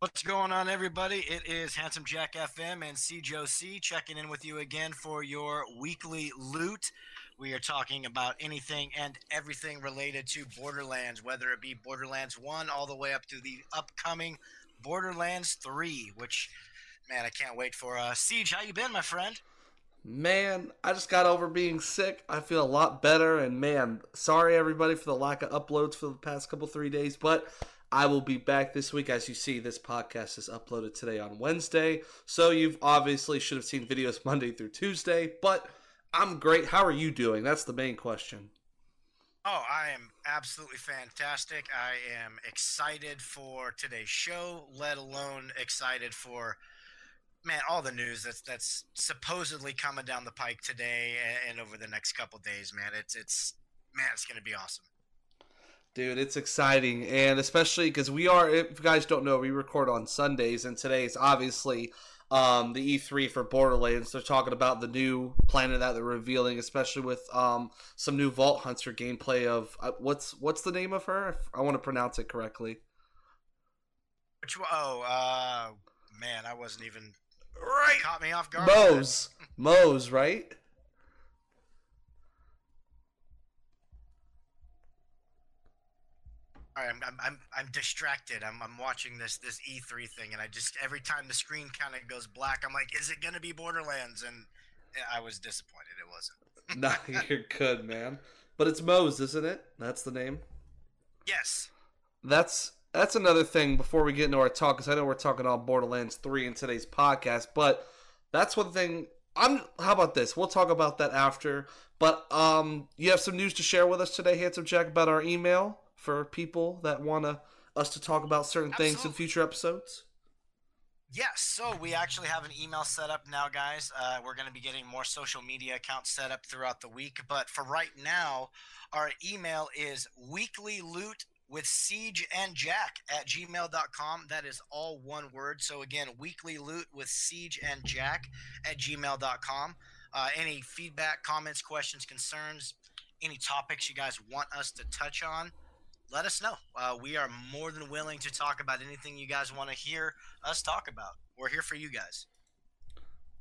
What's going on, everybody? It is Handsome Jack FM and SiegeOC checking in with you again for your weekly loot. We are talking about anything and everything related to Borderlands, whether it be Borderlands 1 all the way up to the upcoming Borderlands 3, which, man, I can't wait for. Uh, Siege, how you been, my friend? Man, I just got over being sick. I feel a lot better, and man, sorry everybody for the lack of uploads for the past couple three days, but I will be back this week. As you see, this podcast is uploaded today on Wednesday. So you've obviously should have seen videos Monday through Tuesday, but I'm great. How are you doing? That's the main question. Oh, I am absolutely fantastic. I am excited for today's show, let alone excited for man all the news that's that's supposedly coming down the pike today and, and over the next couple days, man. It's it's man, it's going to be awesome. Dude, it's exciting, and especially because we are. If you guys don't know, we record on Sundays, and today is obviously um, the E3 for Borderlands. They're talking about the new planet that they're revealing, especially with um, some new Vault Hunter gameplay of uh, what's what's the name of her? I want to pronounce it correctly. Which oh uh, man, I wasn't even right. Caught me off guard. Moze, Moze, right? I'm, I'm, I'm, I'm distracted. I'm, I'm watching this this E3 thing, and I just every time the screen kind of goes black, I'm like, is it gonna be Borderlands? And I was disappointed. It wasn't. nah, you're good, man. But it's Moze, isn't it? That's the name. Yes. That's that's another thing before we get into our talk, because I know we're talking about Borderlands 3 in today's podcast, but that's one thing. I'm. How about this? We'll talk about that after. But um, you have some news to share with us today, Handsome Jack, about our email for people that want to us to talk about certain Absolutely. things in future episodes? Yes, so we actually have an email set up now, guys. Uh, we're going to be getting more social media accounts set up throughout the week. But for right now, our email is weekly loot with siege and jack at gmail.com that is all one word so again weekly loot with siege and jack at gmail.com uh, any feedback comments questions concerns any topics you guys want us to touch on let us know. Uh, we are more than willing to talk about anything you guys want to hear us talk about. We're here for you guys.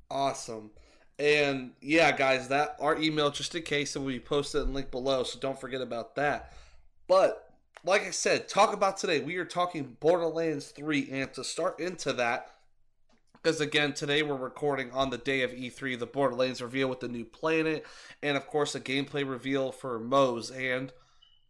Awesome. And yeah, guys, that our email just in case and we posted and link below, so don't forget about that. But like I said, talk about today. We are talking Borderlands 3 and to start into that because again, today we're recording on the day of E3, the Borderlands reveal with the new planet, and of course a gameplay reveal for Moze. And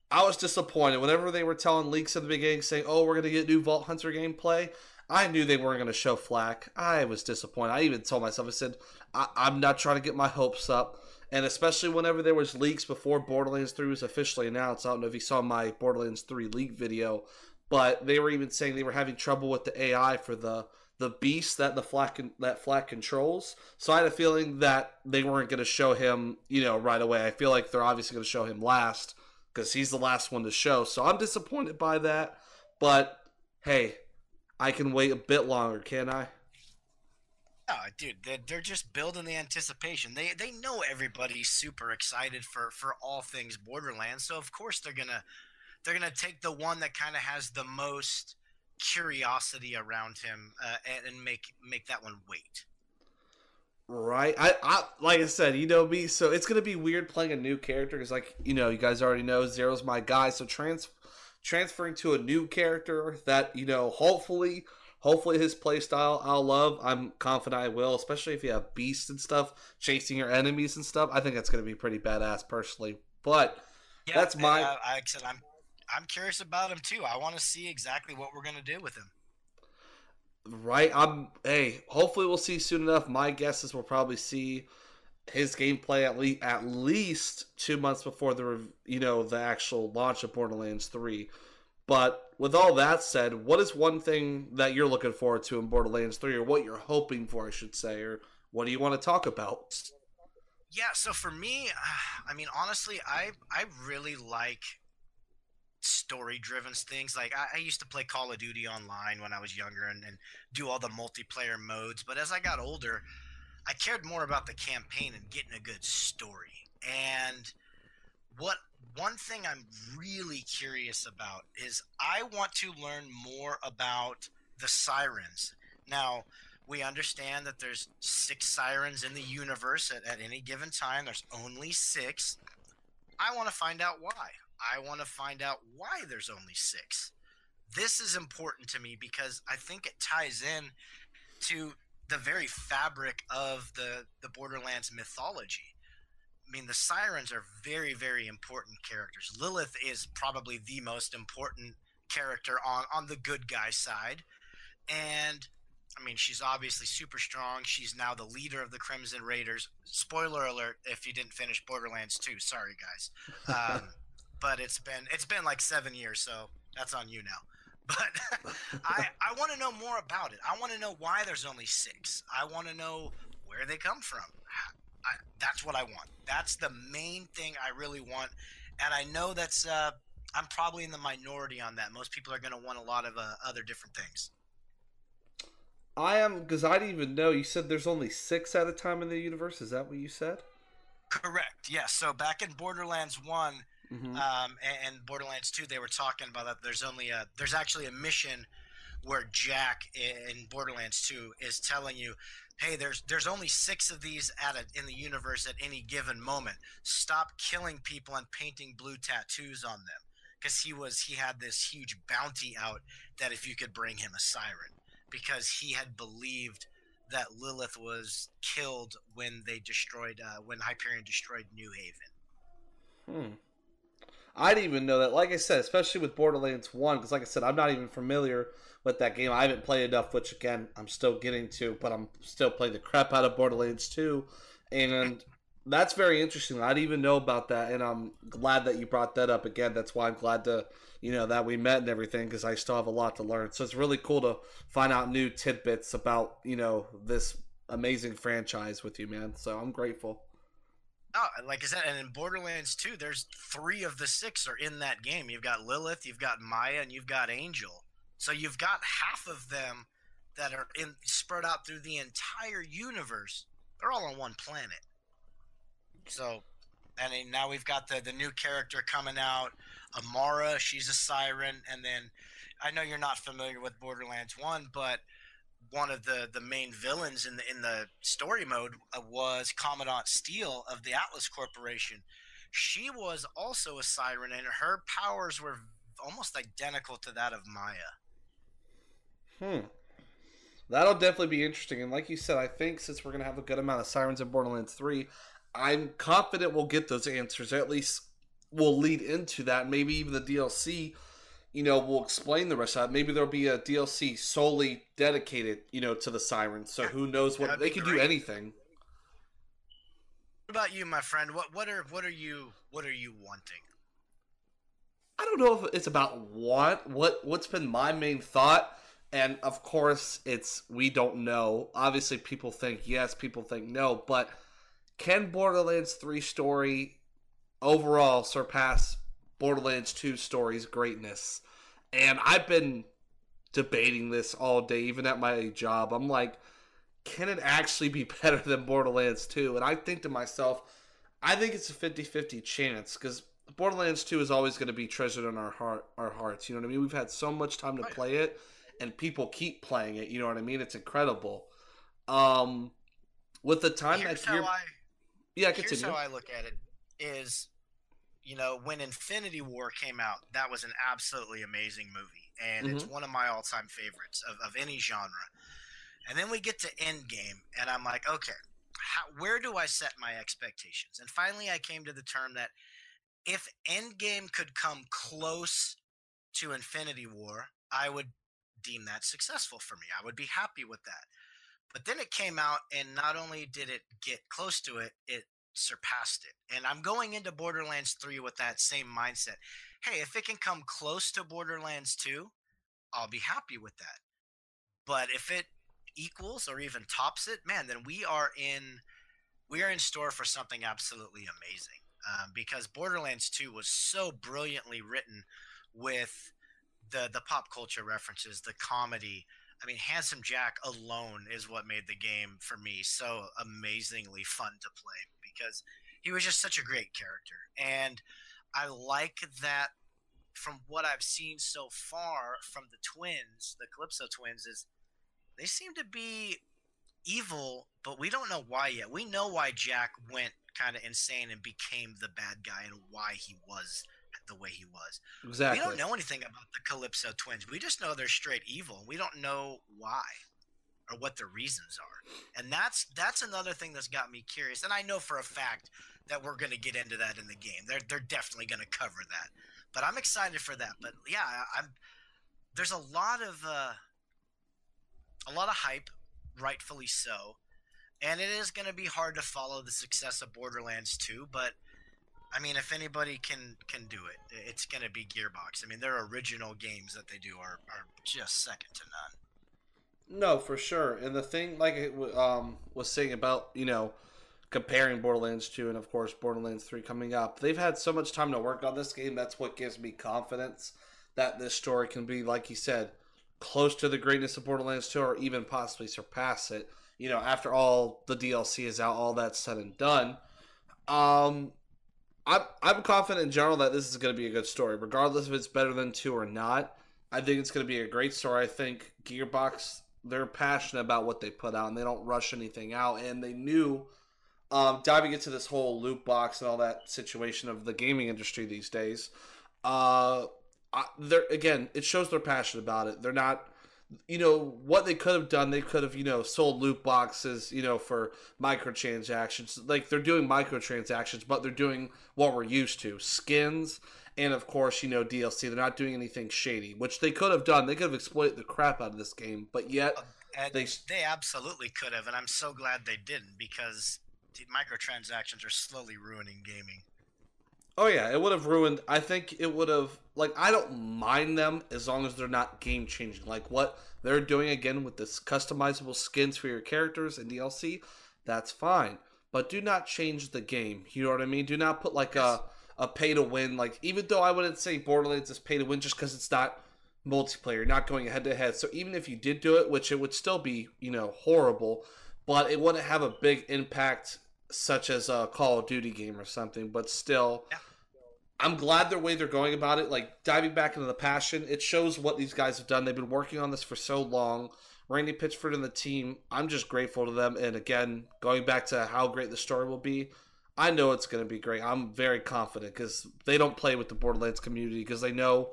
I was disappointed whenever they were telling leaks at the beginning saying, "Oh, we're gonna get new Vault Hunter gameplay." I knew they weren't gonna show Flak. I was disappointed. I even told myself, I said, I- am not trying to get my hopes up." And especially whenever there was leaks before Borderlands 3 was officially announced. I don't know if you saw my Borderlands 3 leak video, but they were even saying they were having trouble with the AI for the the beast that the Flak that Flak controls. So I had a feeling that they weren't going to show him, you know, right away. I feel like they're obviously going to show him last because he's the last one to show. So I'm disappointed by that. But hey, I can wait a bit longer, can I? Oh, dude, they're just building the anticipation. They they know everybody's super excited for for all things Borderlands, so of course they're gonna they're gonna take the one that kind of has the most curiosity around him uh, and, and make make that one wait. Right. I, I like I said, you know me, so it's gonna be weird playing a new character because, like, you know, you guys already know Zero's my guy. So trans transferring to a new character that you know, hopefully, hopefully his playstyle I'll love. I'm confident I will, especially if you have beasts and stuff chasing your enemies and stuff. I think that's gonna be pretty badass, personally. But yeah, that's my. Uh, I said I'm I'm curious about him too. I want to see exactly what we're gonna do with him. Right. I'm. Hey, hopefully we'll see soon enough. My guess is we'll probably see his gameplay at least at least two months before the you know the actual launch of Borderlands Three. But with all that said, what is one thing that you're looking forward to in Borderlands Three, or what you're hoping for, I should say, or what do you want to talk about? Yeah. So for me, I mean, honestly, I I really like story driven things. Like I, I, used to play Call of Duty online when I was younger and, and do all the multiplayer modes. But as I got older, I cared more about the campaign and getting a good story. And what one thing I'm really curious about is I want to learn more about the sirens. Now, we understand that there's six sirens in the universe at, at any given time. There's only six. I want to find out why. I want to find out why there's only six. This is important to me because I think it ties in to the very fabric of the, the Borderlands mythology. I mean, the sirens are very, very important characters. Lilith is probably the most important character on, on the good guy side. And I mean, she's obviously super strong. She's now the leader of the Crimson Raiders. Spoiler alert: if you didn't finish Borderlands 2, sorry guys. Um, but it's been it's been like seven years, so that's on you now. But I I want to know more about it. I want to know why there's only six. I want to know where they come from. I, that's what I want. That's the main thing I really want, and I know that's uh, I'm probably in the minority on that. Most people are going to want a lot of uh, other different things. I am because I didn't even know. You said there's only six at a time in the universe. Is that what you said? Correct. Yes. So back in Borderlands One mm-hmm. um, and, and, Borderlands Two, they were talking about that. There's only a there's actually a mission where Jack in Borderlands Two is telling you, "Hey, there's there's only six of these at a, in the universe at any given moment. Stop killing people and painting blue tattoos on them." Because he was he had this huge bounty out that if you could bring him a siren because he had believed that Lilith was killed when they destroyed uh, when Hyperion destroyed New Haven. Hmm. I didn't even know that. Like I said, especially with Borderlands One, because like I said, I'm not even familiar with that game. I haven't played enough, which again I'm still getting to, but I'm still playing the crap out of Borderlands Two, and that's very interesting. I didn't even know about that, and I'm glad that you brought that up again. That's why I'm glad to you know that we met and everything because I still have a lot to learn. So it's really cool to find out new tidbits about you know this amazing franchise with you, man. So I'm grateful. Oh, like I said, and in Borderlands 2, there's three of the six are in that game. You've got Lilith, you've got Maya, and you've got Angel. So you've got half of them that are in spread out through the entire universe. They're all on one planet. So, and now we've got the the new character coming out. Amara, she's a siren, and then I know you're not familiar with Borderlands One, but one of the the main villains in the in the story mode uh, was Commandant Steele of the Atlas Corporation. She was also a siren, and her powers were almost identical to that of Maya. Hmm. That'll definitely be interesting. And like you said, I think since we're gonna have a good amount of sirens in Borderlands Three, I'm confident we'll get those answers. At least we'll lead into that. Maybe even the DLC, you know, we'll explain the rest of that. Maybe there'll be a DLC solely dedicated, you know, to the sirens. So who knows what they can great. do anything. What about you, my friend? What what are what are you what are you wanting? I don't know if it's about what what what's been my main thought. And of course, it's we don't know. Obviously, people think yes, people think no, but can Borderlands 3 story overall surpass Borderlands 2 story's greatness. And I've been debating this all day, even at my job. I'm like, can it actually be better than Borderlands 2? And I think to myself, I think it's a 50 50 chance because Borderlands 2 is always going to be treasured in our heart, our hearts. You know what I mean? We've had so much time to play it, and people keep playing it. You know what I mean? It's incredible. Um, with the time here's you're, I, yeah, continue. Here's how I look at it: is you know, when Infinity War came out, that was an absolutely amazing movie. And mm-hmm. it's one of my all time favorites of, of any genre. And then we get to Endgame, and I'm like, okay, how, where do I set my expectations? And finally, I came to the term that if Endgame could come close to Infinity War, I would deem that successful for me. I would be happy with that. But then it came out, and not only did it get close to it, it surpassed it. And I'm going into Borderlands 3 with that same mindset. Hey, if it can come close to Borderlands 2, I'll be happy with that. But if it equals or even tops it, man, then we are in we are in store for something absolutely amazing. Um, because Borderlands 2 was so brilliantly written with the the pop culture references, the comedy. I mean, Handsome Jack alone is what made the game for me so amazingly fun to play because he was just such a great character. And I like that from what I've seen so far from the twins, the Calypso twins, is they seem to be evil, but we don't know why yet. We know why Jack went kind of insane and became the bad guy and why he was the way he was. Exactly. We don't know anything about the Calypso twins. We just know they're straight evil. We don't know why or what the reasons are. And that's that's another thing that's got me curious. And I know for a fact that we're going to get into that in the game. They're they're definitely going to cover that. But I'm excited for that. But yeah, I'm there's a lot of uh, a lot of hype, rightfully so. And it is going to be hard to follow the success of Borderlands 2, but I mean, if anybody can can do it, it's going to be Gearbox. I mean, their original games that they do are, are just second to none. No, for sure. And the thing, like it um, was saying about you know comparing Borderlands 2 and of course Borderlands 3 coming up, they've had so much time to work on this game. That's what gives me confidence that this story can be, like you said, close to the greatness of Borderlands 2 or even possibly surpass it. You know, after all the DLC is out, all that's said and done. Um, I'm I'm confident in general that this is going to be a good story, regardless if it's better than two or not. I think it's going to be a great story. I think Gearbox they're passionate about what they put out and they don't rush anything out. And they knew um, diving into this whole loot box and all that situation of the gaming industry these days. Uh, they're again, it shows they're passionate about it. They're not you know what they could have done they could have you know sold loot boxes you know for microtransactions like they're doing microtransactions but they're doing what we're used to skins and of course you know dlc they're not doing anything shady which they could have done they could have exploited the crap out of this game but yet uh, and they they absolutely could have and i'm so glad they didn't because microtransactions are slowly ruining gaming Oh yeah, it would have ruined. I think it would have like I don't mind them as long as they're not game changing. Like what they're doing again with this customizable skins for your characters and DLC, that's fine. But do not change the game. You know what I mean? Do not put like a a pay to win. Like even though I wouldn't say Borderlands is pay to win just because it's not multiplayer, not going head to head. So even if you did do it, which it would still be you know horrible, but it wouldn't have a big impact such as a Call of Duty game or something. But still. Yeah I'm glad the way they're going about it, like diving back into the passion. It shows what these guys have done. They've been working on this for so long. Randy Pitchford and the team, I'm just grateful to them. And again, going back to how great the story will be, I know it's going to be great. I'm very confident because they don't play with the Borderlands community because they know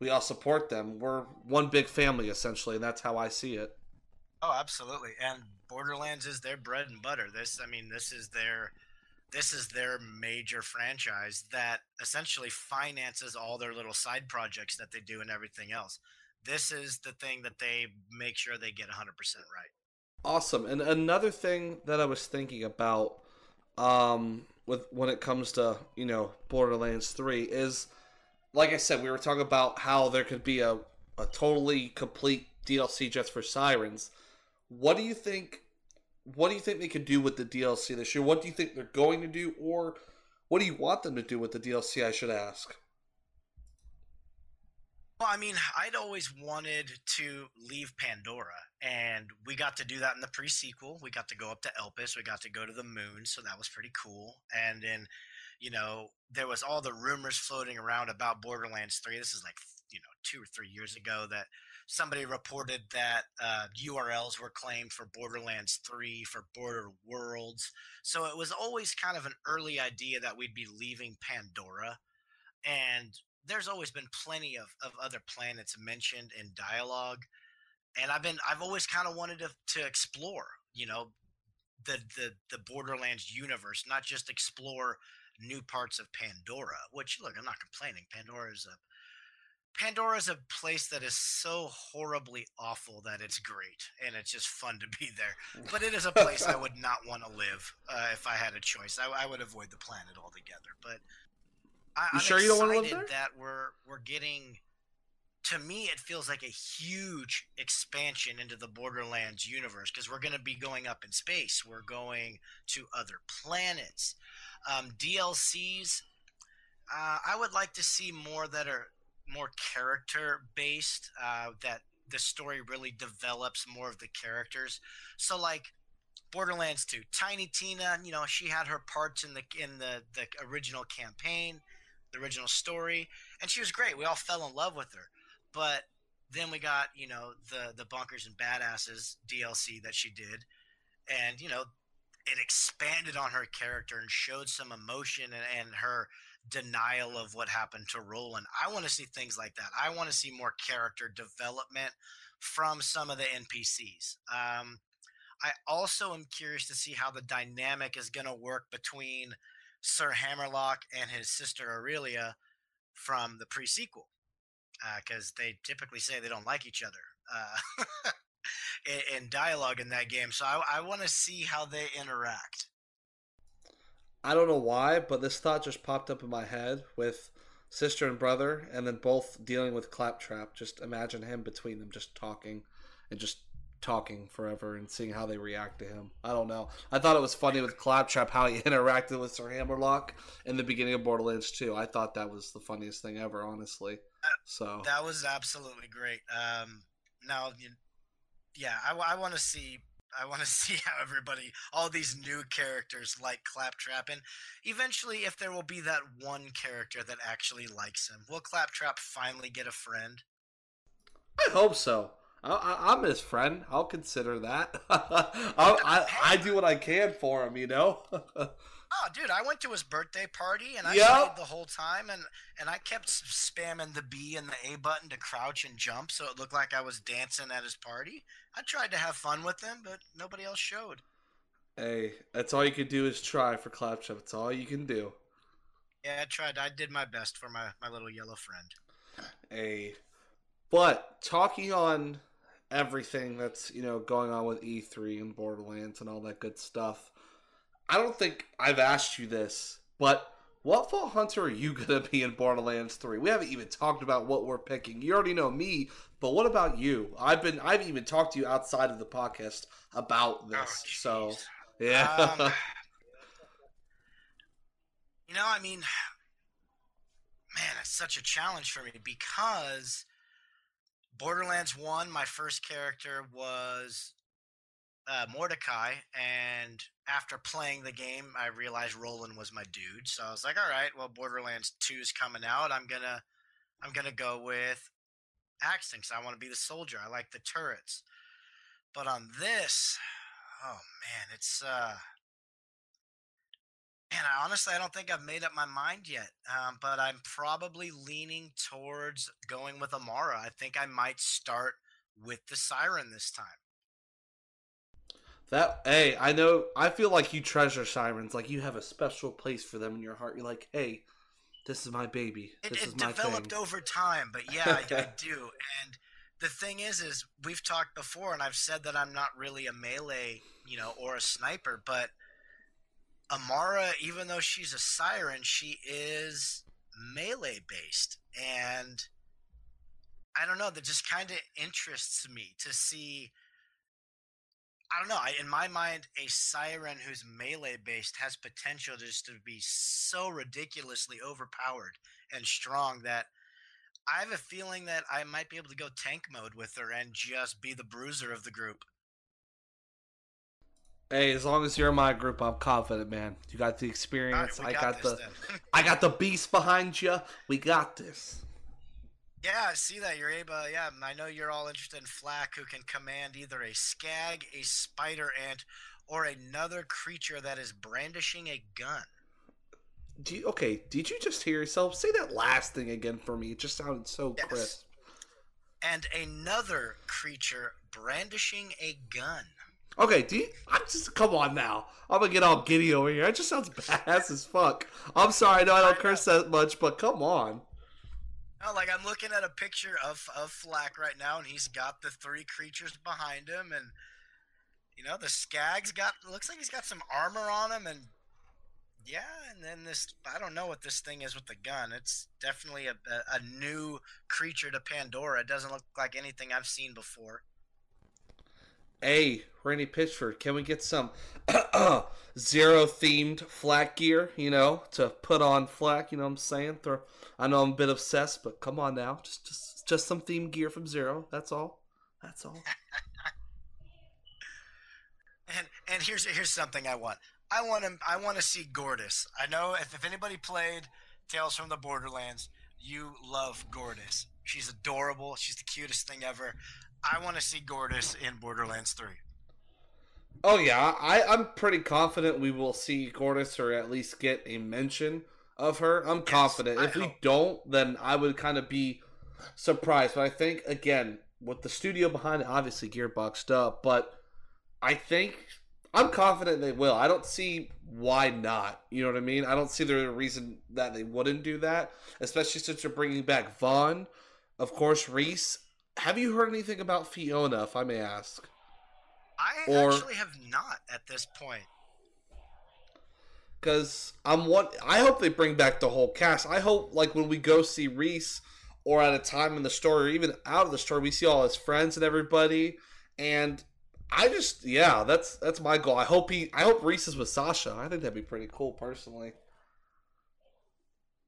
we all support them. We're one big family essentially, and that's how I see it. Oh, absolutely. And Borderlands is their bread and butter. This, I mean, this is their this is their major franchise that essentially finances all their little side projects that they do and everything else. This is the thing that they make sure they get 100% right. Awesome. And another thing that I was thinking about um, with when it comes to, you know, Borderlands 3 is like I said, we were talking about how there could be a, a totally complete DLC just for Sirens. What do you think what do you think they could do with the DLC this year? What do you think they're going to do, or what do you want them to do with the DLC? I should ask. Well, I mean, I'd always wanted to leave Pandora, and we got to do that in the pre-sequel. We got to go up to Elpis, we got to go to the moon, so that was pretty cool. And then, you know, there was all the rumors floating around about Borderlands 3. This is like, you know, two or three years ago that somebody reported that uh, URLs were claimed for Borderlands 3, for Border Worlds. So it was always kind of an early idea that we'd be leaving Pandora. And there's always been plenty of, of other planets mentioned in dialogue. And I've been I've always kind of wanted to, to explore, you know, the, the the Borderlands universe, not just explore new parts of Pandora, which look, I'm not complaining. Pandora is a Pandora is a place that is so horribly awful that it's great and it's just fun to be there. But it is a place I would not want to live uh, if I had a choice. I, I, would avoid the planet altogether. But I, you sure you don't want to live there? That we're we're getting. To me, it feels like a huge expansion into the Borderlands universe because we're going to be going up in space. We're going to other planets. Um, DLCs. Uh, I would like to see more that are more character based uh, that the story really develops more of the characters so like borderlands 2 tiny tina you know she had her parts in the in the the original campaign the original story, and she was great. We all fell in love with her, but then we got you know the the bunkers and badasses DLC that she did, and you know it expanded on her character and showed some emotion and, and her denial of what happened to Roland. I want to see things like that. I want to see more character development from some of the NPCs. Um, I also am curious to see how the dynamic is going to work between Sir Hammerlock and his sister Aurelia from the pre-sequel, because uh, they typically say they don't like each other uh, in, in, dialogue in that game. So I, I want to see how they interact. I don't know why, but this thought just popped up in my head with sister and brother, and then both dealing with Claptrap. Just imagine him between them, just talking and just talking forever and seeing how they react to him. I don't know. I thought it was funny with Claptrap how he interacted with Sir Hammerlock in the beginning of Borderlands 2. I thought that was the funniest thing ever, honestly. So that was absolutely great. Um, now, yeah, I, I want to see. I want to see how everybody, all these new characters like Claptrap, and eventually, if there will be that one character that actually likes him, will Claptrap finally get a friend? I hope so. I, am his friend. I'll consider that. I, I do what I can for him, you know. oh, dude, I went to his birthday party and I yep. played the whole time, and and I kept spamming the B and the A button to crouch and jump, so it looked like I was dancing at his party. I tried to have fun with him, but nobody else showed. Hey, that's all you can do is try for Claptrap. That's all you can do. Yeah, I tried. I did my best for my my little yellow friend. Hey, but talking on everything that's you know going on with E3 and Borderlands and all that good stuff. I don't think I've asked you this, but what Vault Hunter are you gonna be in Borderlands 3? We haven't even talked about what we're picking. You already know me, but what about you? I've been I've even talked to you outside of the podcast about oh, this. Oh, so yeah. Um, you know, I mean, man, it's such a challenge for me because Borderlands 1, my first character was uh, Mordecai, and after playing the game, I realized Roland was my dude. So I was like, all right, well, Borderlands 2 is coming out. I'm gonna, I'm gonna go with Axton I want to be the soldier. I like the turrets. But on this, oh man, it's uh, and I honestly, I don't think I've made up my mind yet. Um, but I'm probably leaning towards going with Amara. I think I might start with the Siren this time. That hey, I know. I feel like you treasure sirens. Like you have a special place for them in your heart. You're like, hey, this is my baby. This it, is my developed thing. over time, but yeah, I, I do. And the thing is, is we've talked before, and I've said that I'm not really a melee, you know, or a sniper, but Amara, even though she's a siren, she is melee based. And I don't know, that just kind of interests me to see. I don't know. I, in my mind, a siren who's melee based has potential just to be so ridiculously overpowered and strong that I have a feeling that I might be able to go tank mode with her and just be the bruiser of the group. Hey, as long as you're in my group, I'm confident, man. You got the experience. Right, I got, got the, I got the beast behind you. We got this. Yeah, I see that you're able. Yeah, I know you're all interested in Flack, who can command either a skag, a spider ant, or another creature that is brandishing a gun. Do you, okay? Did you just hear yourself say that last thing again for me? It just sounded so yes. crisp. And another creature brandishing a gun. Okay, do you, I'm just come on now. I'm gonna get all giddy over here. It just sounds badass as fuck. I'm sorry, I know I don't curse that much, but come on. No, like I'm looking at a picture of of Flack right now, and he's got the three creatures behind him, and you know the Skag's got looks like he's got some armor on him, and yeah, and then this I don't know what this thing is with the gun. It's definitely a, a, a new creature to Pandora. It doesn't look like anything I've seen before. Hey, Randy Pitchford, can we get some zero themed Flack gear, you know, to put on Flack, you know what I'm saying? Throw, I know I'm a bit obsessed, but come on now. Just just just some themed gear from Zero. That's all. That's all. and and here's here's something I want. I want to I want to see Gortys. I know if, if anybody played Tales from the Borderlands, you love Gortys. She's adorable. She's the cutest thing ever. I want to see Gortys in Borderlands 3. Oh yeah, I, I'm pretty confident we will see Gortys or at least get a mention of her. I'm yes, confident. if we don't, then I would kind of be surprised. But I think again, with the studio behind it, obviously gearboxed up, but I think I'm confident they will. I don't see why not. You know what I mean? I don't see the reason that they wouldn't do that, especially since they're bringing back Vaughn, of course, Rhys. Have you heard anything about Fiona, if I may ask? I or, actually have not at this point. Because I'm one. I hope they bring back the whole cast. I hope, like, when we go see Rhys, or at a time in the story, or even out of the story, we see all his friends and everybody. And I just, yeah, that's that's my goal. I hope he, I hope Rhys is with Sasha. I think that'd be pretty cool, personally.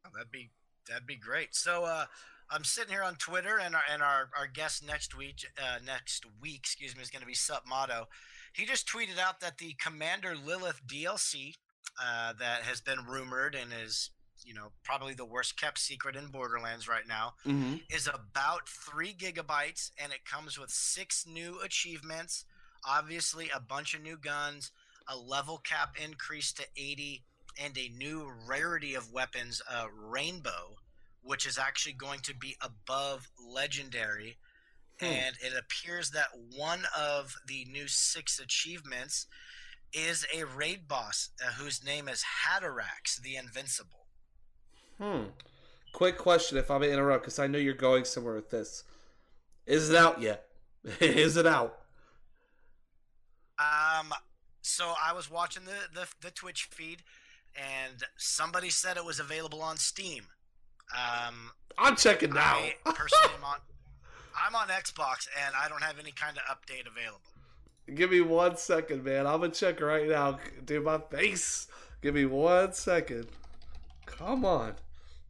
Oh, that'd be that'd be great. So, uh, I'm sitting here on Twitter, and our and our, our guest next week, uh, next week, excuse me, is going to be SupMatto. He just tweeted out that the Commander Lilith DLC uh, that has been rumored and is you know probably the worst kept secret in Borderlands right now mm-hmm. is about three gigabytes, and it comes with six new achievements. Obviously, a bunch of new guns, a level cap increase to 80, and a new rarity of weapons, uh, Rainbow which is actually going to be above legendary. Hmm. And it appears that one of the new six achievements is a raid boss uh, whose name is Haderax the Invincible. Hmm. Quick question, if I may interrupt, because I know you're going somewhere with this. Is it out yet? is it out? Um. So I was watching the, the the Twitch feed, and somebody said it was available on Steam. Um, I'm checking now. I personally am on. I'm on Xbox and I don't have any kind of update available. Give me one second, man. I'm gonna check right now. Do my face. Give me one second. Come on.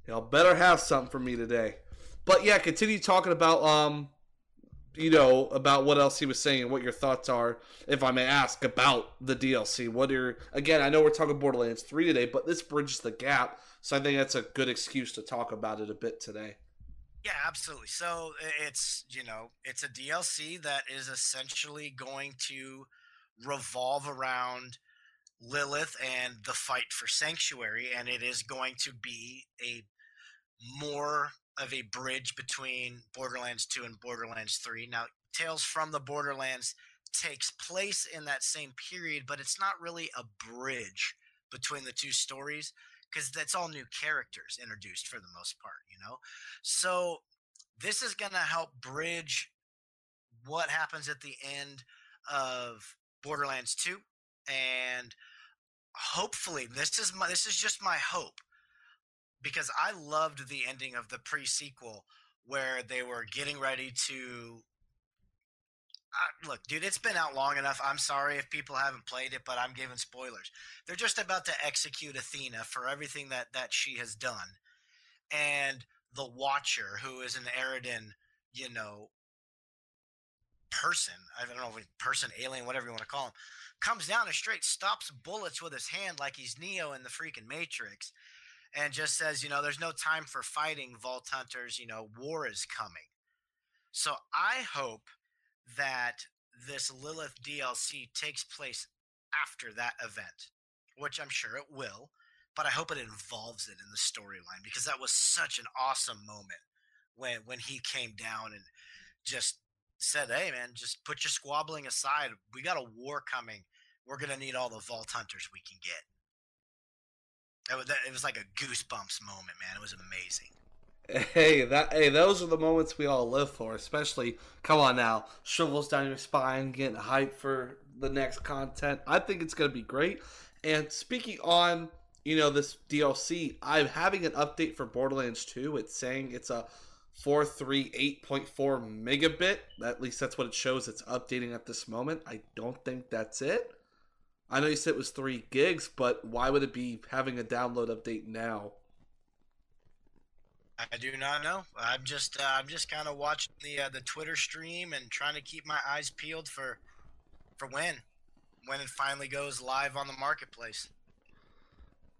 Y'all better have something for me today. But yeah, continue talking about um you know, about what else he was saying and what your thoughts are, if I may ask, about the DLC. What are again, I know we're talking Borderlands 3 today, but this bridges the gap so I think that's a good excuse to talk about it a bit today. Yeah, absolutely. So it's, you know, it's a DLC that is essentially going to revolve around Lilith and the fight for Sanctuary, and it is going to be a more of a bridge between Borderlands 2 and Borderlands 3. Now, Tales from the Borderlands takes place in that same period, but it's not really a bridge between the two stories because that's all new characters introduced for the most part, you know? So this is going to help bridge what happens at the end of Borderlands 2 and hopefully this is my this is just my hope because I loved the ending of the pre-sequel where they were getting ready to uh, look, dude, it's been out long enough. I'm sorry if people haven't played it, but I'm giving spoilers. They're just about to execute Athena for everything that that she has done, and the Watcher, who is an Eridian, you know, person. I don't know, if person, alien, whatever you want to call him, comes down and straight stops bullets with his hand like he's Neo in the freaking Matrix, and just says, you know, there's no time for fighting, Vault Hunters. You know, war is coming. So I hope that this Lilith DLC takes place after that event, which I'm sure it will, but I hope it involves it in the storyline because that was such an awesome moment when when he came down and just said, "Hey man, just put your squabbling aside. We got a war coming. We're to need all the vault hunters we can get." That was, that, it was like a goosebumps moment, man. It was amazing. Hey, that hey, those are the moments we all live for. Especially, come on now, shovels down your spine, getting hyped for the next content. I think it's gonna be great. And speaking on, you know, this DLC, I'm having an update for Borderlands 2. It's saying it's a 438.4 megabit. At least that's what it shows. It's updating at this moment. I don't think that's it. I know you said it was three gigs, but why would it be having a download update now? I do not know. I'm just uh, I'm just kind of watching the uh, the Twitter stream and trying to keep my eyes peeled for for when when it finally goes live on the marketplace.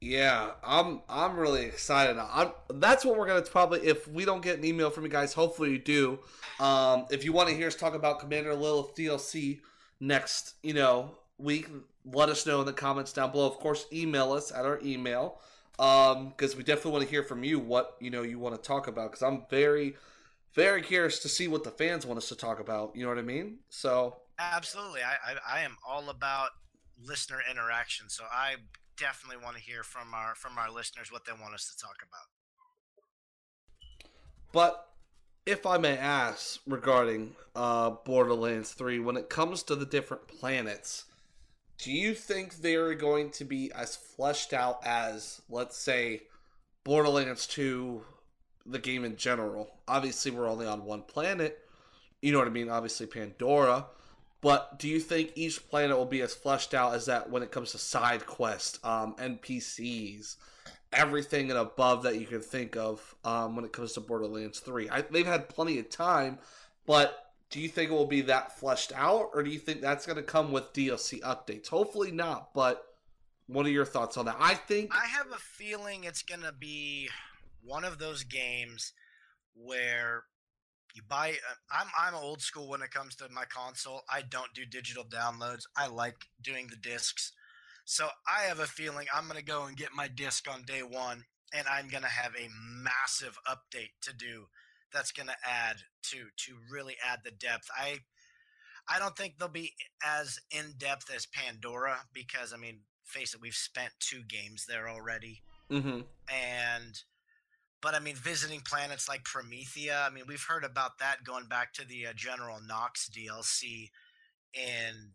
Yeah, I'm I'm really excited. I'm that's what we're gonna probably if we don't get an email from you guys, hopefully you do. Um, if you want to hear us talk about Commander Lilith DLC next, you know, week, let us know in the comments down below. Of course, email us at our email because um, we definitely want to hear from you what you know you want to talk about. Because I'm very, very curious to see what the fans want us to talk about. You know what I mean? So absolutely, I I, I am all about listener interaction. So I definitely want to hear from our from our listeners what they want us to talk about. But if I may ask regarding uh, Borderlands 3, when it comes to the different planets, do you think they're going to be as fleshed out as, let's say, Borderlands 2, the game in general? Obviously, we're only on one planet. You know what I mean? Obviously, Pandora. But do you think each planet will be as fleshed out as that when it comes to side quests, um, NPCs, everything and above that you can think of um, when it comes to Borderlands 3? I, they've had plenty of time, but do you think it will be that fleshed out, or do you think that's going to come with DLC updates? Hopefully not, but what are your thoughts on that? I think. I have a feeling it's going to be one of those games where you buy uh, i'm i'm old school when it comes to my console i don't do digital downloads i like doing the discs so i have a feeling i'm going to go and get my disc on day one and i'm going to have a massive update to do that's going to add to to really add the depth i i don't think they'll be as in depth as pandora because i mean face it we've spent two games there already mm-hmm. and but I mean, visiting planets like Promethea. I mean, we've heard about that going back to the uh, General Knox DLC in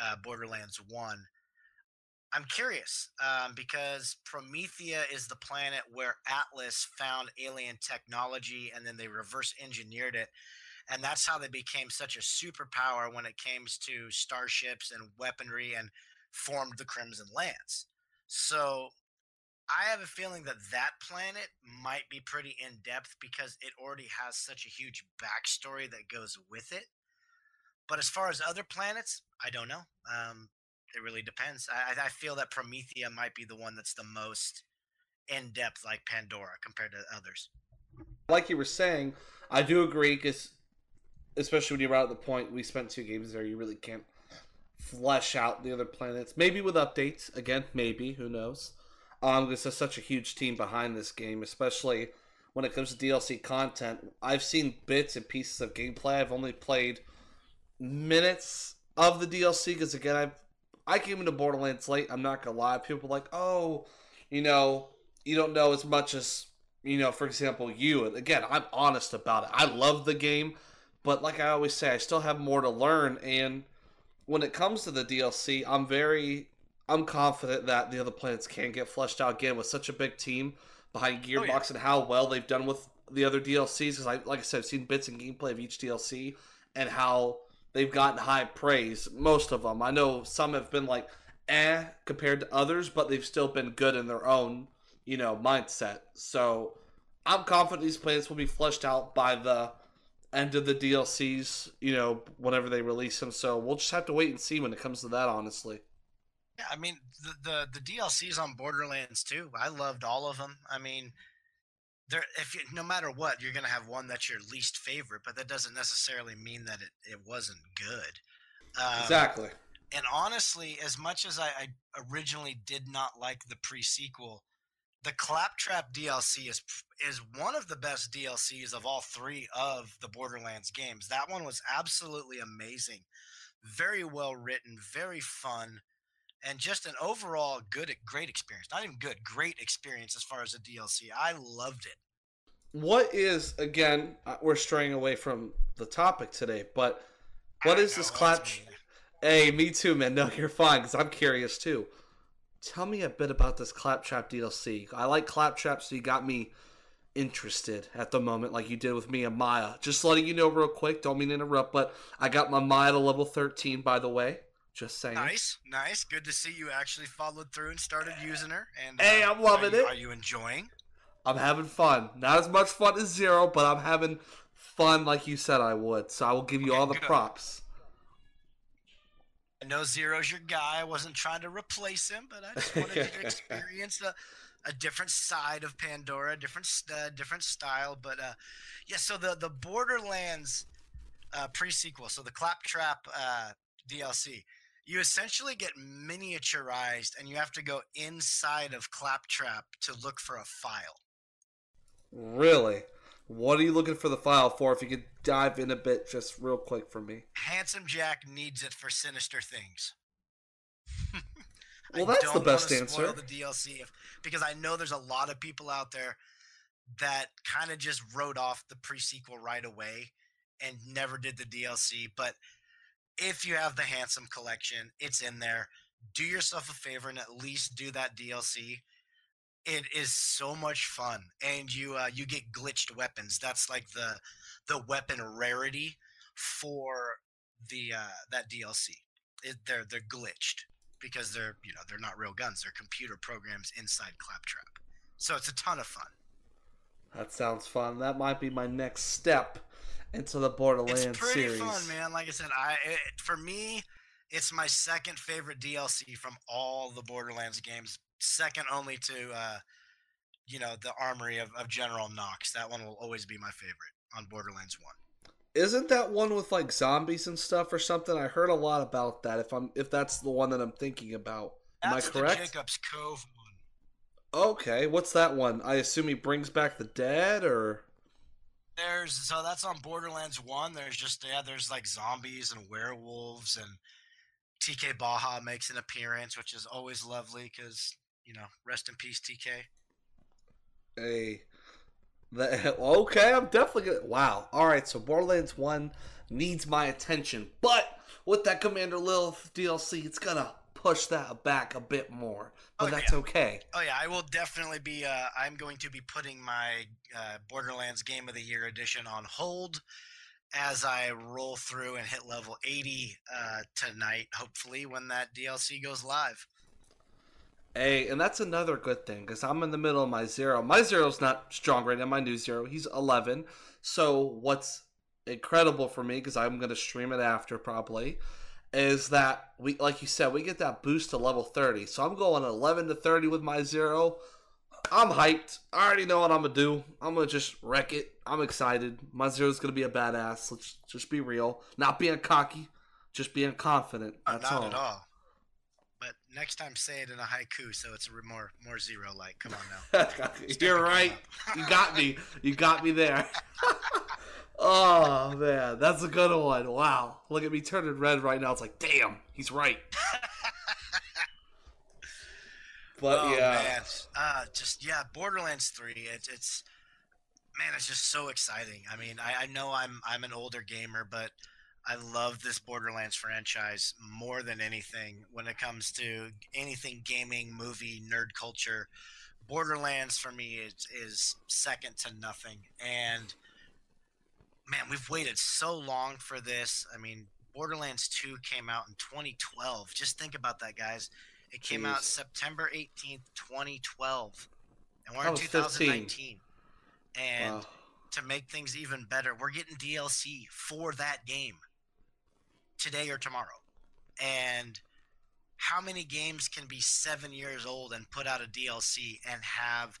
uh, Borderlands One. I'm curious um, because Promethea is the planet where Atlas found alien technology and then they reverse engineered it. And that's how they became such a superpower when it came to starships and weaponry and formed the Crimson Lance. So I have a feeling that that planet might be pretty in depth because it already has such a huge backstory that goes with it. But as far as other planets, I don't know. Um, it really depends. I, I feel that Promethea might be the one that's the most in depth, like Pandora, compared to others. Like you were saying, I do agree because, especially when you're out at the point we spent two games there, you really can't flesh out the other planets. Maybe with updates again, maybe who knows. Um, this is such a huge team behind this game, especially when it comes to DLC content. I've seen bits and pieces of gameplay. I've only played minutes of the DLC because again, I I came into Borderlands late. I'm not gonna lie. People like, oh, you know, you don't know as much as you know. For example, you. And again, I'm honest about it. I love the game, but like I always say, I still have more to learn. And when it comes to the DLC, I'm very I'm confident that the other planets can get fleshed out again with such a big team behind Gearbox oh, yeah. and how well they've done with the other DLCs. Because I, like I said, I've seen bits and gameplay of each DLC and how they've gotten high praise. Most of them, I know some have been like eh compared to others, but they've still been good in their own you know mindset. So I'm confident these planets will be fleshed out by the end of the DLCs. You know, whenever they release them. So we'll just have to wait and see when it comes to that. Honestly. Yeah, I mean the, the the DLCs on Borderlands too. I loved all of them. I mean, there if you, no matter what, you're gonna have one that's your least favorite, but that doesn't necessarily mean that it it wasn't good. Um, exactly. And honestly, as much as I, I originally did not like the pre sequel, the Claptrap DLC is is one of the best DLCs of all three of the Borderlands games. That one was absolutely amazing, very well written, very fun and just an overall good, great experience. Not even good, great experience as far as the DLC. I loved it. What is again? Uh, we're straying away from the topic today, but what I is know, this clap? Hey, me too, man. No, you're fine because I'm curious too. Tell me a bit about this Claptrap DLC. I like Claptrap, so you got me interested at the moment, like you did with me and Maya. Just letting you know real quick. Don't mean to interrupt, but I got my Maya to level 13, by the way. Just saying. Nice, nice. Good to see you actually followed through and started using her. And hey, uh, I'm loving are you, it. Are you enjoying? I'm having fun. Not as much fun as zero, but I'm having fun like you said I would. So I will give you okay, all the props. No, know Zero's your guy. I wasn't trying to replace him, but I just wanted you to experience a, a different side of Pandora, different uh, different style. But uh, yeah, so the the Borderlands uh, pre-sequel, so the Claptrap uh, DLC, you essentially get miniaturized, and you have to go inside of Claptrap to look for a file. Really? What are you looking for the file for? If you could dive in a bit, just real quick for me. Handsome Jack needs it for sinister things. well, that's the best answer. The DLC, if, because I know there's a lot of people out there that kind of just wrote off the pre-sequel right away and never did the DLC. But if you have the Handsome collection, it's in there. Do yourself a favor and at least do that DLC it is so much fun, and you uh, you get glitched weapons. That's like the the weapon rarity for the uh, that DLC. It, they're they're glitched because they're you know they're not real guns. They're computer programs inside Claptrap. So it's a ton of fun. That sounds fun. That might be my next step into the Borderlands it's pretty series. fun, man. Like I said, I it, for me, it's my second favorite DLC from all the Borderlands games second only to uh, you know the armory of, of General Knox. That one will always be my favorite on Borderlands One. Isn't that one with like zombies and stuff or something? I heard a lot about that. If I'm if that's the one that I'm thinking about, that's am I correct? The Jakobs Cove one. Okay, what's that one? I assume he brings back the dead, or there's so that's on Borderlands One. There's just yeah, there's like zombies and werewolves and TK Baha makes an appearance, which is always lovely because you know, rest in peace, TK. Hey, okay, I'm definitely gonna. Wow. All right, so Borderlands One needs my attention, but with that Commander Lilith DLC, it's gonna push that back a bit more. But oh, that's yeah. okay. Oh yeah, I will definitely be. Uh, I'm going to be putting my uh, Borderlands Game of the Year edition on hold as I roll through and hit level 80 uh, tonight. Hopefully, when that DLC goes live. Hey, and that's another good thing because I'm in the middle of my zero. My zero's not strong right now. My new zero, he's 11. So what's incredible for me because I'm gonna stream it after probably is that we, like you said, we get that boost to level 30. So I'm going 11 to 30 with my zero. I'm hyped. I already know what I'm gonna do. I'm gonna just wreck it. I'm excited. My zero's gonna be a badass. Let's just be real. Not being cocky, just being confident. Uh, That's not all. at all. But next time, say it in a haiku, so it's more more zero like. Come on now. You're right. you got me. You got me there. oh man, that's a good one. Wow, look at me turning red right now. It's like, damn, he's right. but oh, yeah, man. Uh, just yeah, Borderlands Three. It's it's man, it's just so exciting. I mean, I, I know I'm I'm an older gamer, but I love this Borderlands franchise more than anything when it comes to anything gaming, movie, nerd culture. Borderlands for me is, is second to nothing. And man, we've waited so long for this. I mean, Borderlands 2 came out in 2012. Just think about that, guys. It came Jeez. out September 18th, 2012. And we're in 2019. 15. And wow. to make things even better, we're getting DLC for that game today or tomorrow. And how many games can be seven years old and put out a DLC and have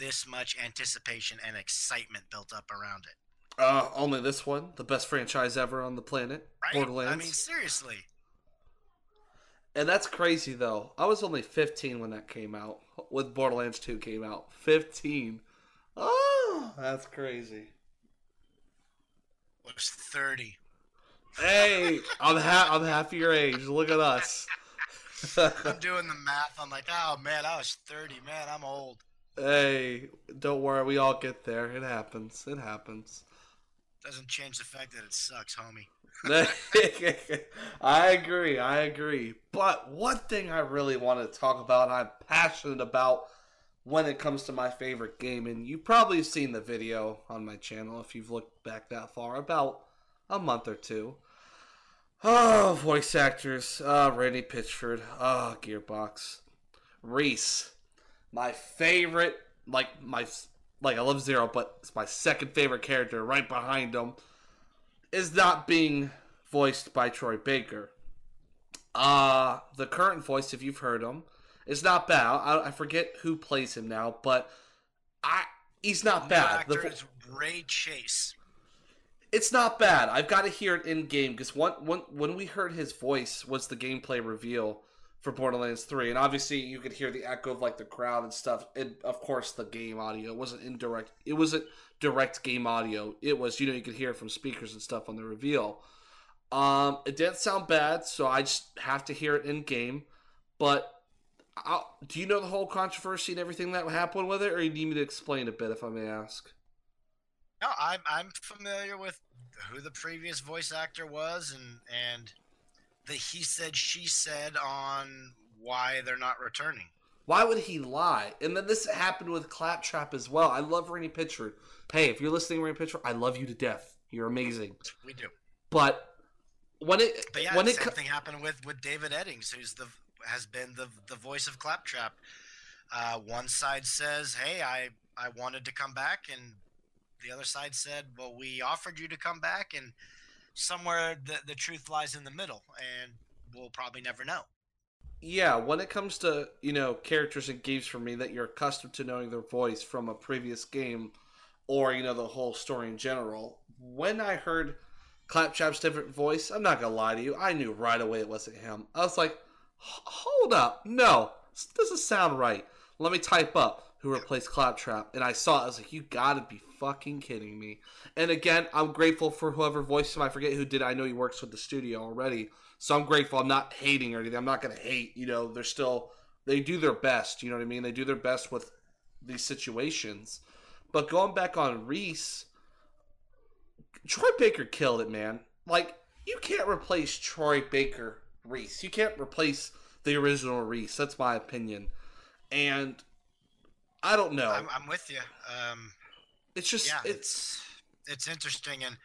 this much anticipation and excitement built up around it? Uh, only this one, the best franchise ever on the planet, right? Borderlands. I mean, seriously. And that's crazy, though. I was only 15 when that came out. With Borderlands 2 came out, 15. Oh, that's crazy. Was 30. Hey, I'm half I'm half your age. Look at us. I'm doing the math. I'm like, oh man, I was 30. Man, I'm old. Hey, don't worry. We all get there. It happens. It happens. Doesn't change the fact that it sucks, homie. I agree. I agree. But one thing I really want to talk about, I'm passionate about when it comes to my favorite game, and you've probably seen the video on my channel if you've looked back that far, about a month or two. Oh, voice actors. Oh, Randy Pitchford. Oh, Gearbox. Rhys. My favorite, like, my, like, I love Zero, but it's my second favorite character right behind him, is not being voiced by Troy Baker. Uh, the current voice, if you've heard him, is not bad. I, I forget who plays him now, but I he's not bad. actor The vo- is Ray Chase. it's not bad. I've got to hear it in game because when, when when we heard his voice was the gameplay reveal for Borderlands Three, and obviously you could hear the echo of like the crowd and stuff. And of course, the game audio it wasn't indirect. It wasn't direct game audio. It was you know you could hear it from speakers and stuff on the reveal. Um, it didn't sound bad, so I just have to hear it in game. But I'll, do you know the whole controversy and everything that happened with it, or you need me to explain a bit, if I may ask? No, I'm I'm familiar with who the previous voice actor was and and the he said she said on why they're not returning. Why would he lie? And then this happened with Claptrap as well. I love Randy Pitchford. Hey, if you're listening, Randy Pitchford, I love you to death. You're amazing. We do. But when it But yeah, when it same thing happened with with David Eddings, who's the has been the the voice of Claptrap. Uh, one side says, "Hey, I I wanted to come back," and the other side said, "Well, we offered you to come back," and somewhere the the truth lies in the middle, and we'll probably never know. yeah, when it comes to you know characters in games for me that you're accustomed to knowing their voice from a previous game, or you know the whole story in general. When I heard Claptrap's different voice, I'm not gonna lie to you, I knew right away it wasn't him. I was like, hold up, no, this doesn't sound right. Let me type up who replaced Claptrap, and I saw it. I was like, you gotta be fucking kidding me. And again, I'm grateful for whoever voiced him. I forget who did. I know he works with the studio already. So I'm grateful. I'm not hating or anything. I'm not to hate. You know, they're still, they do their best. You know what I mean? They do their best with these situations. But going back on Rhys, Troy Baker killed it, man. Like, you can't replace Troy Baker Rhys. You can't replace the original Rhys. That's my opinion. And I don't know. I'm, I'm with you. Um, it's just, yeah, it's. it's interesting, and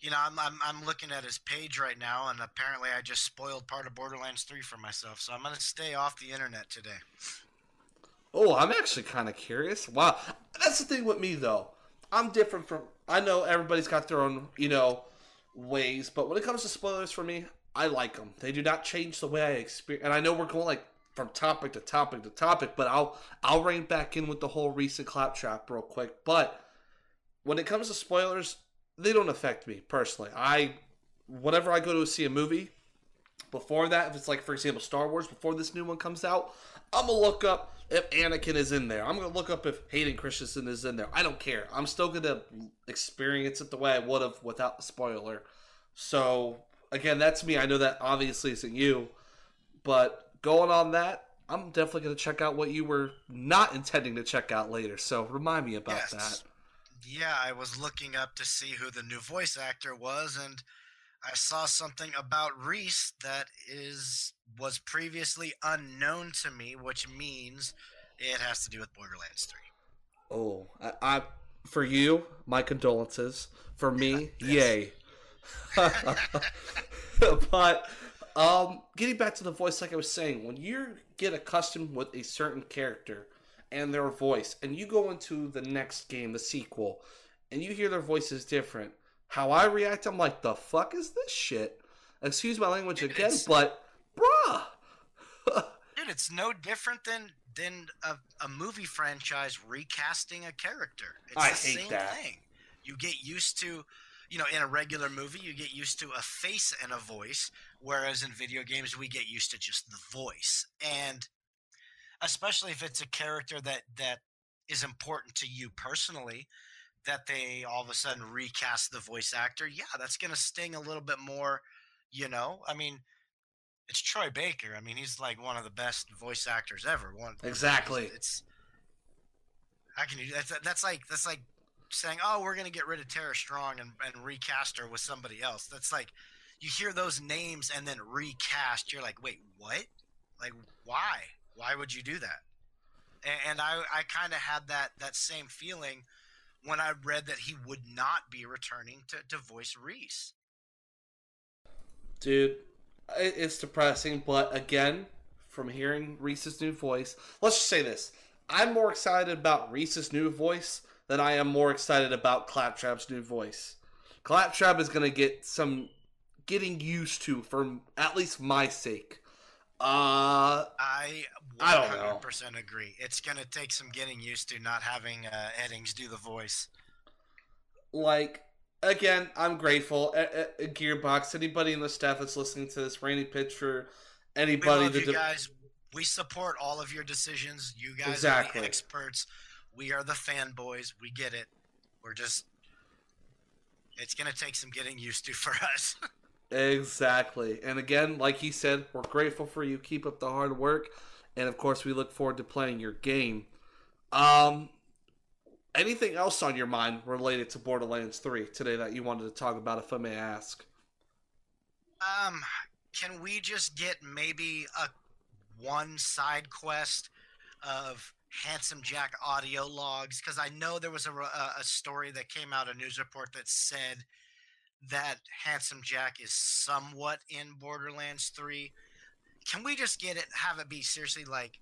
you know, I'm, I'm I'm looking at his page right now, and apparently, I just spoiled part of Borderlands 3 for myself, so I'm gonna stay off the internet today. Oh, I'm actually kind of curious. Wow, that's the thing with me though. I'm different from. I know everybody's got their own, you know, ways, but when it comes to spoilers for me, I like them. They do not change the way I experience. And I know we're going like from topic to topic to topic, but I'll I'll rein back in with the whole recent claptrap real quick. But when it comes to spoilers, they don't affect me personally. I whenever I go to see a movie, before that, if it's like for example Star Wars, before this new one comes out, I'm gonna look up if Anakin is in there. I'm gonna look up if Hayden Christensen is in there. I don't care. I'm still gonna experience it the way I would have without the spoiler. So again, that's me. I know that obviously isn't you, but going on that, I'm definitely gonna check out what you were not intending to check out later. So remind me about Yes. that. Yeah, I was looking up to see who the new voice actor was, and I saw something about Rhys that is was previously unknown to me, which means it has to do with Borderlands 3. Oh, I, I for you, my condolences. For me, yay. but um, getting back to the voice, like I was saying, when you get accustomed with a certain character and their voice, and you go into the next game, the sequel, and you hear their voice is different, how I react, I'm like, the fuck is this shit? Excuse my language Dude, again, but bruh. Dude, it's no different than than a, a movie franchise recasting a character. It's I the hate same that. thing. You get used to, you know, in a regular movie, you get used to a face and a voice, whereas in video games, we get used to just the voice. And especially if it's a character that that is important to you personally, that they all of a sudden recast the voice actor, yeah, that's going to sting a little bit more. You know, I mean, it's Troy Baker. I mean, he's like one of the best voice actors ever. One Exactly. It's how can you? That's that's like that's like saying, oh, we're gonna get rid of Tara Strong and, and recast her with somebody else. That's like you hear those names and then recast. You're like, wait, what? Like, why? Why would you do that? And, and I I kind of had that that same feeling when I read that he would not be returning to, to voice Rhys. Dude, it's depressing, but again, from hearing Rhys's new voice, let's just say this. I'm more excited about Rhys's new voice than I am more excited about Claptrap's new voice. Claptrap is going to get some getting used to for at least my sake. Uh, I I don't know. 100% agree. It's going to take some getting used to not having uh, Eddings do the voice. like again, I'm grateful. Gearbox, anybody in the staff that's listening to this, Randy Pitcher, We anybody that you de- guys. We support all of your decisions. You guys Exactly. are the experts. We are the fanboys. We get it. We're just. It's going to take some getting used to for us. Exactly. And again, like he said, we're grateful for you. Keep up the hard work. And of course, we look forward to playing your game. Um, anything else on your mind related to Borderlands 3 today that you wanted to talk about, if I may ask? Um, can we just get maybe a one side quest of Handsome Jack audio logs? Because I know there was a, a a story that came out, a news report that said that Handsome Jack is somewhat in Borderlands Three. Can we just get it? Have it be seriously like.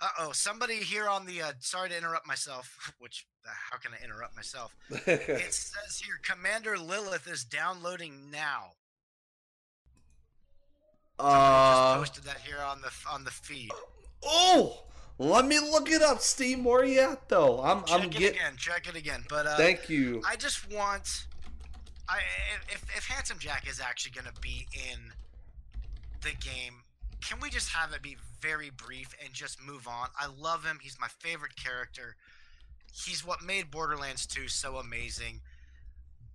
Uh oh, somebody here on the. Uh, sorry to interrupt myself. Which, uh, how can I interrupt myself? It says here Commander Lilith is downloading now. Somebody uh, just posted that here on the on the feed. oh, let me look it up, Steam. Where you at, though? I'm, Check I'm it getting. again. Check it again. But uh, Thank you. I just want. I if if Handsome Jack is actually going to be in the game, can we just have it be very brief and just move on? I love him. He's my favorite character. He's what made Borderlands 2 so amazing.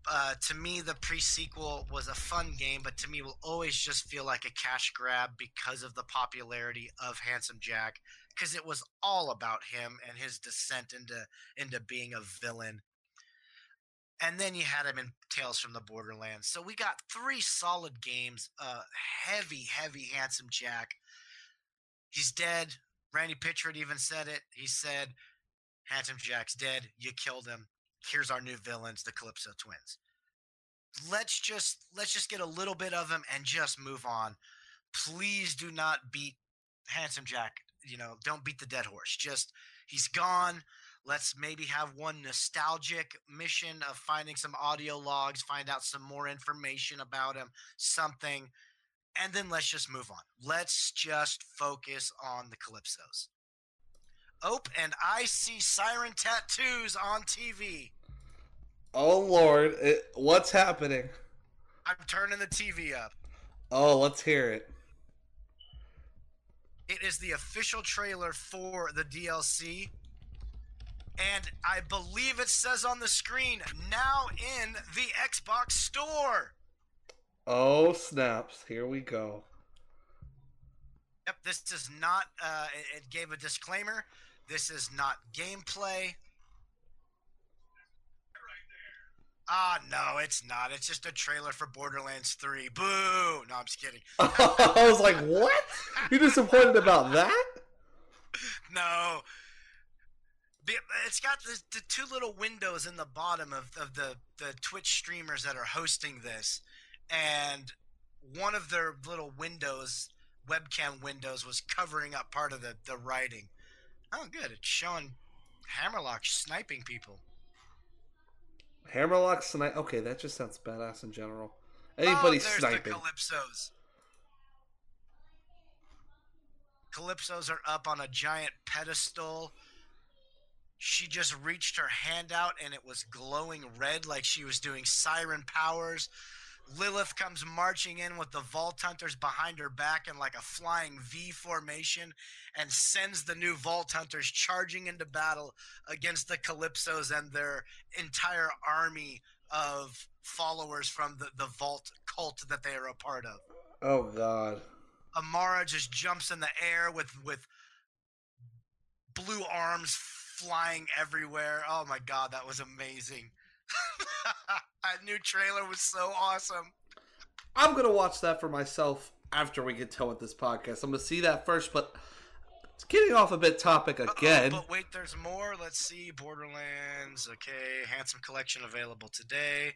Uh, to me, the pre-sequel was a fun game, but to me, will always just feel like a cash grab because of the popularity of Handsome Jack, because it was all about him and his descent into into being a villain. And then you had him in Tales from the Borderlands. So we got three solid games. Uh, heavy, heavy Handsome Jack. He's dead. Randy Pitchford even said it. He said, "Handsome Jack's dead. You killed him. Here's our new villains, the Calypso Twins." Let's just let's just get a little bit of him and just move on. Please do not beat Handsome Jack. You know, don't beat the dead horse. Just he's gone. Let's maybe have one nostalgic mission of finding some audio logs, find out some more information about him, something, and then let's just move on. Let's just focus on the Calypsos. Oh, and I see siren tattoos on TV. Oh, Lord. It, what's happening? I'm turning the TV up. Oh, let's hear it. It is the official trailer for the DLC. And I believe it says on the screen now in the Xbox Store. Oh, snaps. Here we go. Yep, this is not, uh, it, it gave a disclaimer. This is not gameplay. Ah, no, it's not. It's just a trailer for Borderlands 3. Boo! No, I'm just kidding. I was like, what? You disappointed about that? No. It's got the, the two little windows in the bottom of, of the, the Twitch streamers that are hosting this. And one of their little windows, webcam windows, was covering up part of the, the writing. Oh, good. It's showing Hammerlock sniping people. Hammerlock snipe. Okay, that just sounds badass in general. oh, Anybody there's sniping. the Calypsos. Calypsos are up on a giant pedestal. She just reached her hand out and it was glowing red like she was doing siren powers. Lilith comes marching in with the Vault Hunters behind her back in like a flying V formation and sends the new Vault Hunters charging into battle against the Calypsos and their entire army of followers from the, the Vault cult that they are a part of. oh, God. Amara just jumps in the air with with blue arms flying everywhere. Oh my god, that was amazing. that new trailer was so awesome. I'm to watch that for myself after we get done with this podcast. I'm to see that first, but it's getting off a bit topic Uh-oh, again. but wait, there's more. Let's see. Borderlands. Okay, handsome collection available today.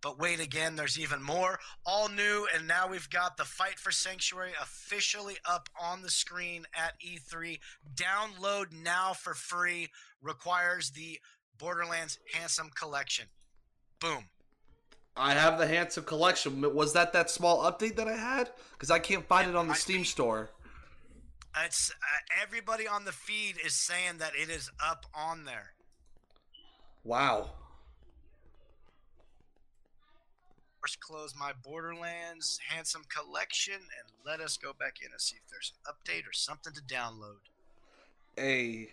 But wait again, there's even more. All new, and now we've got the Fight for Sanctuary officially up on the screen at E3. Download now for free. Requires the Borderlands Handsome Collection. Boom. I have the Handsome collection. Was that that small update that I had? Because I can't find it on the I Steam think- store. It's uh, everybody on the feed is saying that it is up on there. Wow. First, close my Borderlands Handsome collection and let us go back in and see if there's an update or something to download. Hey.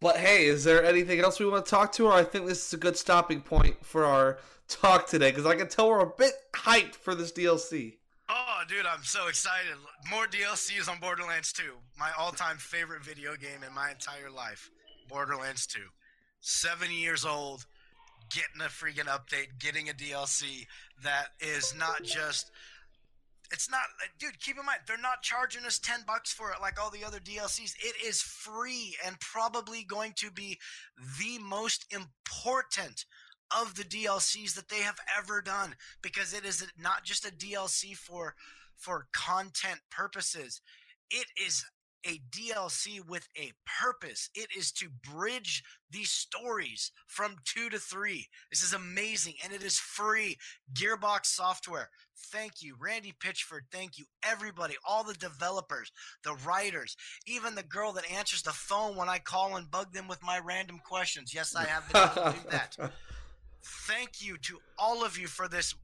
But hey, is there anything else we want to talk to? Or I think this is a good stopping point for our talk today because I can tell we're a bit hyped for this DLC. Oh, dude, I'm so excited. More DLCs on Borderlands 2. My all time favorite video game in my entire life. Borderlands 2. Seven years old, getting a freaking update, getting a DLC that is not just. It's not, dude. Keep in mind, they're not charging us ten bucks for it like all the other DLCs. It is free and probably going to be the most important of the DLCs that they have ever done because it is not just a DLC for for content purposes. It is a DLC with a purpose. It is to bridge these stories from 2 to 3. This is amazing and it is free. Gearbox Software. Thank you. Randy Pitchford, thank you. Everybody, all the developers, the writers, even the girl that answers the phone when I call and bug them with my random questions. Yes, I have been to do that thank you to all of you for this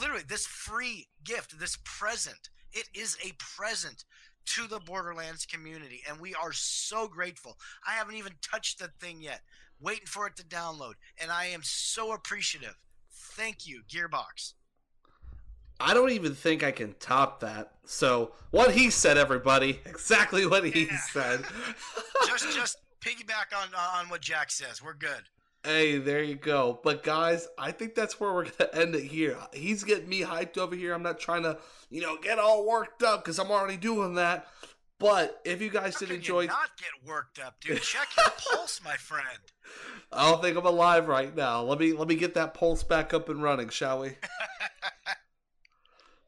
literally this free gift this present. It is a present to the borderlands community and we are so grateful. I haven't even touched the thing yet. Waiting for it to download and i am so appreciative. Thank you gearbox. I don't even think I can top that. So, what he said, everybody, exactly what he Yeah. said. just just piggyback on on what jack says. We're good Hey, there you go. But guys, I think that's where we're gonna end it here. He's getting me hyped over here. I'm not trying to, you know, get all worked up because I'm already doing that. But if you guys How did enjoy, you not get worked up dude check your pulse my friend I don't think I'm alive right now. Let me let me get that pulse back up and running, shall we?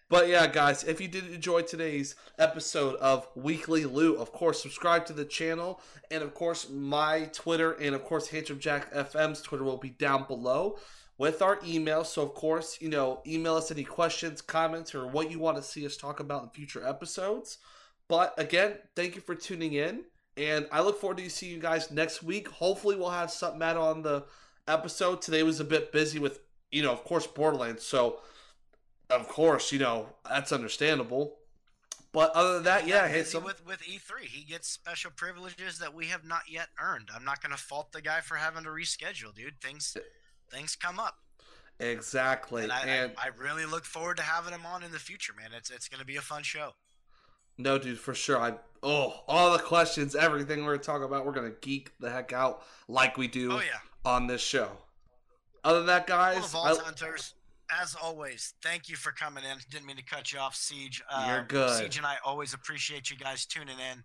But yeah, guys, if you did enjoy today's episode of Weekly Loot, of course, subscribe to the channel. And of course, my Twitter and of course, Handsome Jack FM's Twitter will be down below with our email. So, of course, you know, email us any questions, comments, or what you want to see us talk about in future episodes. But again, thank you for tuning in. And I look forward to seeing you guys next week. Hopefully, we'll have something out on the episode. Today was a bit busy with, you know, of course, Borderlands. So, of course, you know, that's understandable. But other than that, yeah, hey, some, with with E3, he gets special privileges that we have not yet earned. I'm not going to fault the guy for having to reschedule, dude. Things things come up, exactly. and I, and I, I really look forward to having him on in the future, man. It's it's going to be a fun show. no, dude, for sure. I oh, all the questions, everything we're gonna about, we're gonna geek the heck out like we do Oh yeah, on this show. Other than that, guys, I- Hunters. As always, thank you for coming in. Didn't mean to cut you off, Siege. Uh, You're good. Siege and I always appreciate you guys tuning in,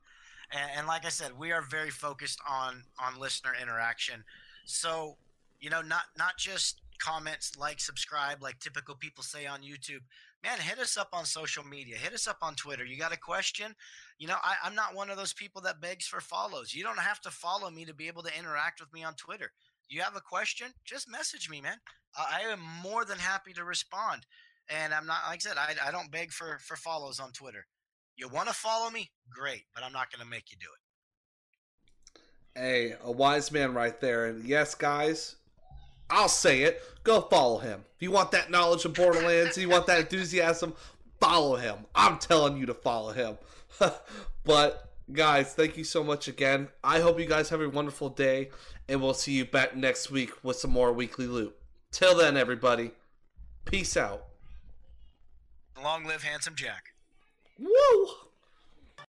and, and like I said, we are very focused on on listener interaction. So, you know, not not just comments, like, subscribe, like typical people say on YouTube. Man, hit us up on social media. Hit us up on Twitter. You got a question? You know, I, I'm not one of those people that begs for follows. You don't have to follow me to be able to interact with me on Twitter. You have a question? Just message me, man. I am more than happy to respond. And I'm not, like I said, I, I don't beg for, for follows on Twitter. You want to follow me? Great, but I'm not going to make you do it. Hey, a wise man right there. And yes, guys, I'll say it. Go follow him. If you want that knowledge of Borderlands, you want that enthusiasm, follow him. I'm telling you to follow him. but, guys, thank you so much again. I hope you guys have a wonderful day, and we'll see you back next week with some more weekly loot. Till then, everybody, peace out. Long live Handsome Jack. Woo!